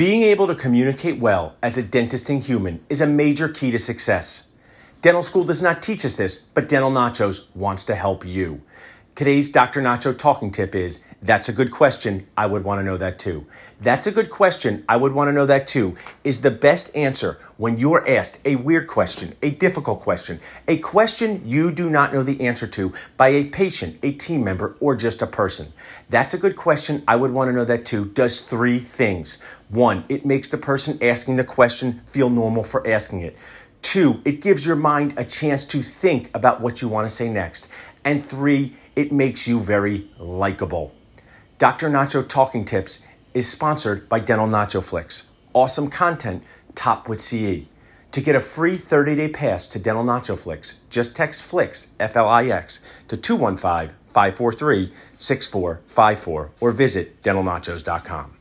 Being able to communicate well as a dentist and human is a major key to success. Dental school does not teach us this, but Dental Nachos wants to help you. Today's Dr. Nacho talking tip is That's a good question. I would want to know that too. That's a good question. I would want to know that too is the best answer when you're asked a weird question, a difficult question, a question you do not know the answer to by a patient, a team member, or just a person. That's a good question. I would want to know that too. Does three things. One, it makes the person asking the question feel normal for asking it. Two, it gives your mind a chance to think about what you want to say next. And three, it makes you very likable. Dr. Nacho Talking Tips is sponsored by Dental Nacho Flix. Awesome content, top with CE. To get a free 30 day pass to Dental Nacho Flix, just text FLIX, F L I X, to 215 543 6454 or visit dentalnachos.com.